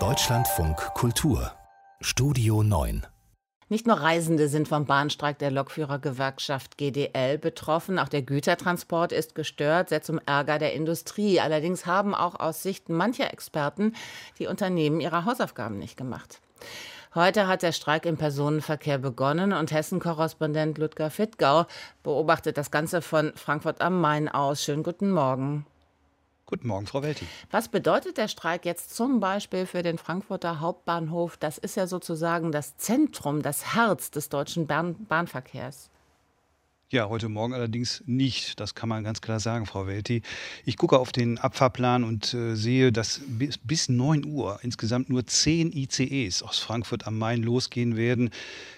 Deutschlandfunk Kultur Studio 9 nicht nur Reisende sind vom Bahnstreik der Lokführergewerkschaft GDL betroffen, auch der Gütertransport ist gestört, sehr zum Ärger der Industrie. Allerdings haben auch aus Sicht mancher Experten die Unternehmen ihre Hausaufgaben nicht gemacht. Heute hat der Streik im Personenverkehr begonnen und Hessen-Korrespondent Ludger Fittgau beobachtet das Ganze von Frankfurt am Main aus. Schönen guten Morgen. Guten Morgen, Frau Welti. Was bedeutet der Streik jetzt zum Beispiel für den Frankfurter Hauptbahnhof? Das ist ja sozusagen das Zentrum, das Herz des deutschen Bahn Bahnverkehrs. Ja, heute Morgen allerdings nicht. Das kann man ganz klar sagen, Frau Welti. Ich gucke auf den Abfahrplan und äh, sehe, dass bis, bis 9 Uhr insgesamt nur 10 ICEs aus Frankfurt am Main losgehen werden.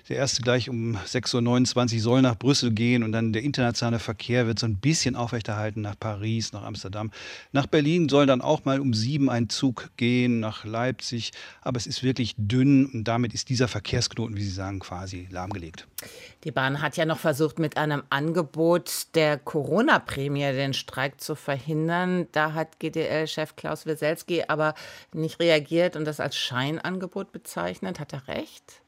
Der erste gleich um 6.29 Uhr soll nach Brüssel gehen und dann der internationale Verkehr wird so ein bisschen aufrechterhalten nach Paris, nach Amsterdam. Nach Berlin soll dann auch mal um sieben ein Zug gehen, nach Leipzig. Aber es ist wirklich dünn und damit ist dieser Verkehrsknoten, wie Sie sagen, quasi lahmgelegt. Die Bahn hat ja noch versucht, mit einem Angebot der Corona-Prämie den Streik zu verhindern. Da hat GDL-Chef Klaus Wieselski aber nicht reagiert und das als Scheinangebot bezeichnet. Hat er recht?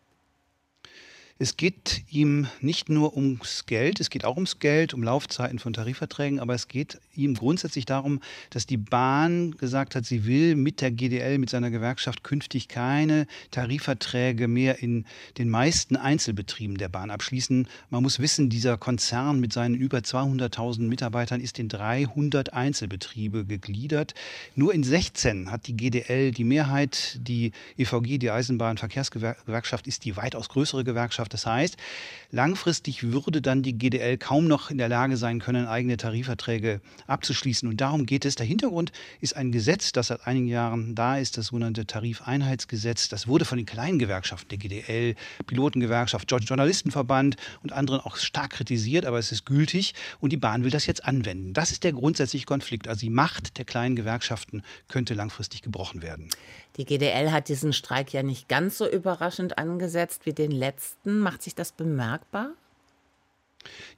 Es geht ihm nicht nur ums Geld, es geht auch ums Geld, um Laufzeiten von Tarifverträgen, aber es geht ihm grundsätzlich darum, dass die Bahn gesagt hat, sie will mit der GDL, mit seiner Gewerkschaft künftig keine Tarifverträge mehr in den meisten Einzelbetrieben der Bahn abschließen. Man muss wissen, dieser Konzern mit seinen über 200.000 Mitarbeitern ist in 300 Einzelbetriebe gegliedert. Nur in 16 hat die GDL die Mehrheit, die EVG, die Eisenbahnverkehrsgewerkschaft, ist die weitaus größere Gewerkschaft Wirtschaft. Das heißt, langfristig würde dann die GDL kaum noch in der Lage sein können, eigene Tarifverträge abzuschließen. Und darum geht es. Der Hintergrund ist ein Gesetz, das seit einigen Jahren da ist, das sogenannte Tarifeinheitsgesetz. Das wurde von den kleinen Gewerkschaften, der GDL, Pilotengewerkschaft, Journalistenverband und anderen auch stark kritisiert, aber es ist gültig und die Bahn will das jetzt anwenden. Das ist der grundsätzliche Konflikt. Also die Macht der kleinen Gewerkschaften könnte langfristig gebrochen werden. Die GDL hat diesen Streik ja nicht ganz so überraschend angesetzt wie den letzten. Macht sich das bemerkbar?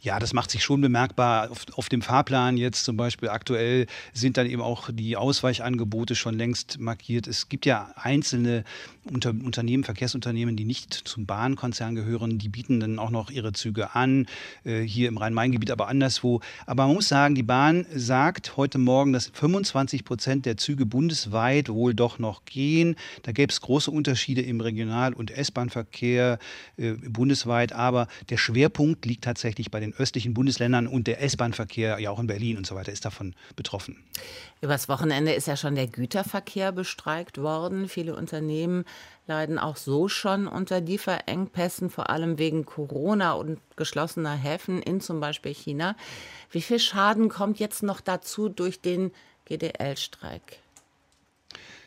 Ja, das macht sich schon bemerkbar. Auf, auf, dem Fahrplan jetzt zum Beispiel aktuell sind dann eben auch die Ausweichangebote schon längst markiert. Es gibt ja einzelne Unter Unternehmen, Verkehrsunternehmen, die nicht zum Bahnkonzern gehören, die bieten dann auch noch ihre Züge an, äh, hier im Rhein-Main-Gebiet, aber anderswo. Aber man muss sagen, die Bahn sagt heute Morgen, dass 25 Prozent der Züge bundesweit wohl doch noch gehen. Da gäbe es große Unterschiede im Regional- und S-Bahn-Verkehr äh, bundesweit, aber der Schwerpunkt liegt tatsächlich hauptsächlich bei den östlichen Bundesländern und der S-Bahn-Verkehr, ja auch in Berlin und so weiter, ist davon betroffen. Übers Wochenende ist ja schon der Güterverkehr bestreikt worden. Viele Unternehmen leiden auch so schon unter Lieferengpässen, vor allem wegen Corona und geschlossener Häfen in zum Beispiel China. Wie viel Schaden kommt jetzt noch dazu durch den GDL-Streik?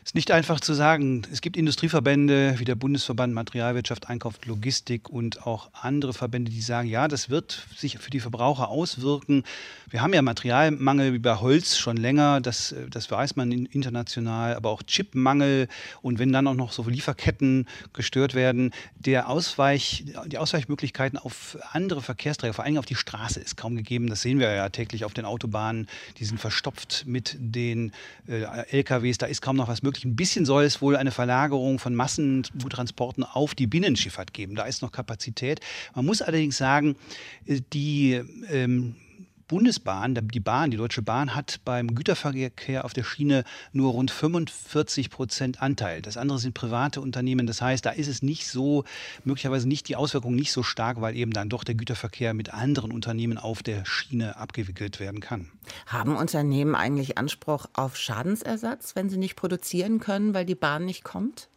Ist nicht einfach zu sagen. Es gibt Industrieverbände wie der Bundesverband Materialwirtschaft, Einkauf, Logistik und auch andere Verbände, die sagen, ja, das wird sich für die Verbraucher auswirken. Wir haben ja Materialmangel wie bei Holz schon länger, das, das weiß man international, aber auch Chipmangel und wenn dann auch noch so Lieferketten gestört werden, der Ausweich, die Ausweichmöglichkeiten auf andere Verkehrsträger, vor allem auf die Straße, ist kaum gegeben. Das sehen wir ja täglich auf den Autobahnen. Die sind verstopft mit den äh, LKWs, da ist kaum noch was möglich möglich. Ein bisschen soll es wohl eine Verlagerung von Massentransporten auf die Binnenschifffahrt geben. Da ist noch Kapazität. Man muss allerdings sagen, äh, die ähm, Bundesbahn, die Bahn, die Deutsche Bahn hat beim Güterverkehr auf der Schiene nur rund 45 Prozent Anteil. Das andere sind private Unternehmen. Das heißt, da ist es nicht so, möglicherweise nicht die Auswirkung nicht so stark, weil eben dann doch der Güterverkehr mit anderen Unternehmen auf der Schiene abgewickelt werden kann. Haben Unternehmen eigentlich Anspruch auf Schadensersatz, wenn sie nicht produzieren können, weil die Bahn nicht kommt?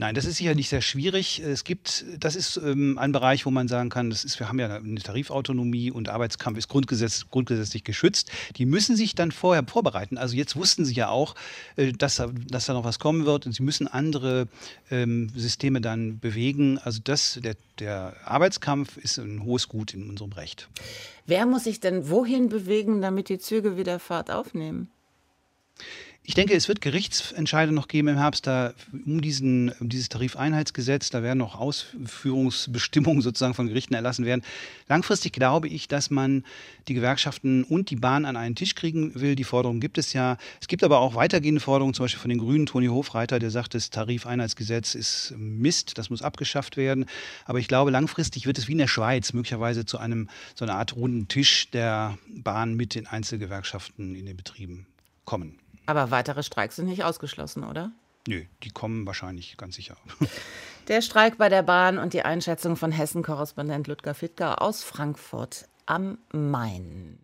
Nein, das ist sicher nicht sehr schwierig. Es gibt, das ist ähm, ein Bereich, wo man sagen kann, das ist, wir haben ja eine Tarifautonomie und Arbeitskampf ist Grundgesetz, grundgesetzlich geschützt. Die müssen sich dann vorher vorbereiten. Also jetzt wussten sie ja auch, äh, dass, dass da noch was kommen wird und sie müssen andere ähm, Systeme dann bewegen. Also das, der, der Arbeitskampf ist ein hohes Gut in unserem Recht. Wer muss sich denn wohin bewegen, damit die Züge wieder Fahrt aufnehmen? Ich denke, es wird Gerichtsentscheide noch geben im Herbst da um, diesen, um dieses Tarifeinheitsgesetz. Da werden noch Ausführungsbestimmungen sozusagen von Gerichten erlassen werden. Langfristig glaube ich, dass man die Gewerkschaften und die Bahn an einen Tisch kriegen will. Die Forderung gibt es ja. Es gibt aber auch weitergehende Forderungen, zum Beispiel von den Grünen, Toni Hofreiter, der sagt, das Tarifeinheitsgesetz ist Mist, das muss abgeschafft werden. Aber ich glaube, langfristig wird es wie in der Schweiz möglicherweise zu einem so einer Art runden Tisch der Bahn mit den Einzelgewerkschaften in den Betrieben kommen. Aber weitere Streiks sind nicht ausgeschlossen, oder? Nö, die kommen wahrscheinlich ganz sicher. Der Streik bei der Bahn und die Einschätzung von Hessen-Korrespondent Ludger Fittger aus Frankfurt am Main.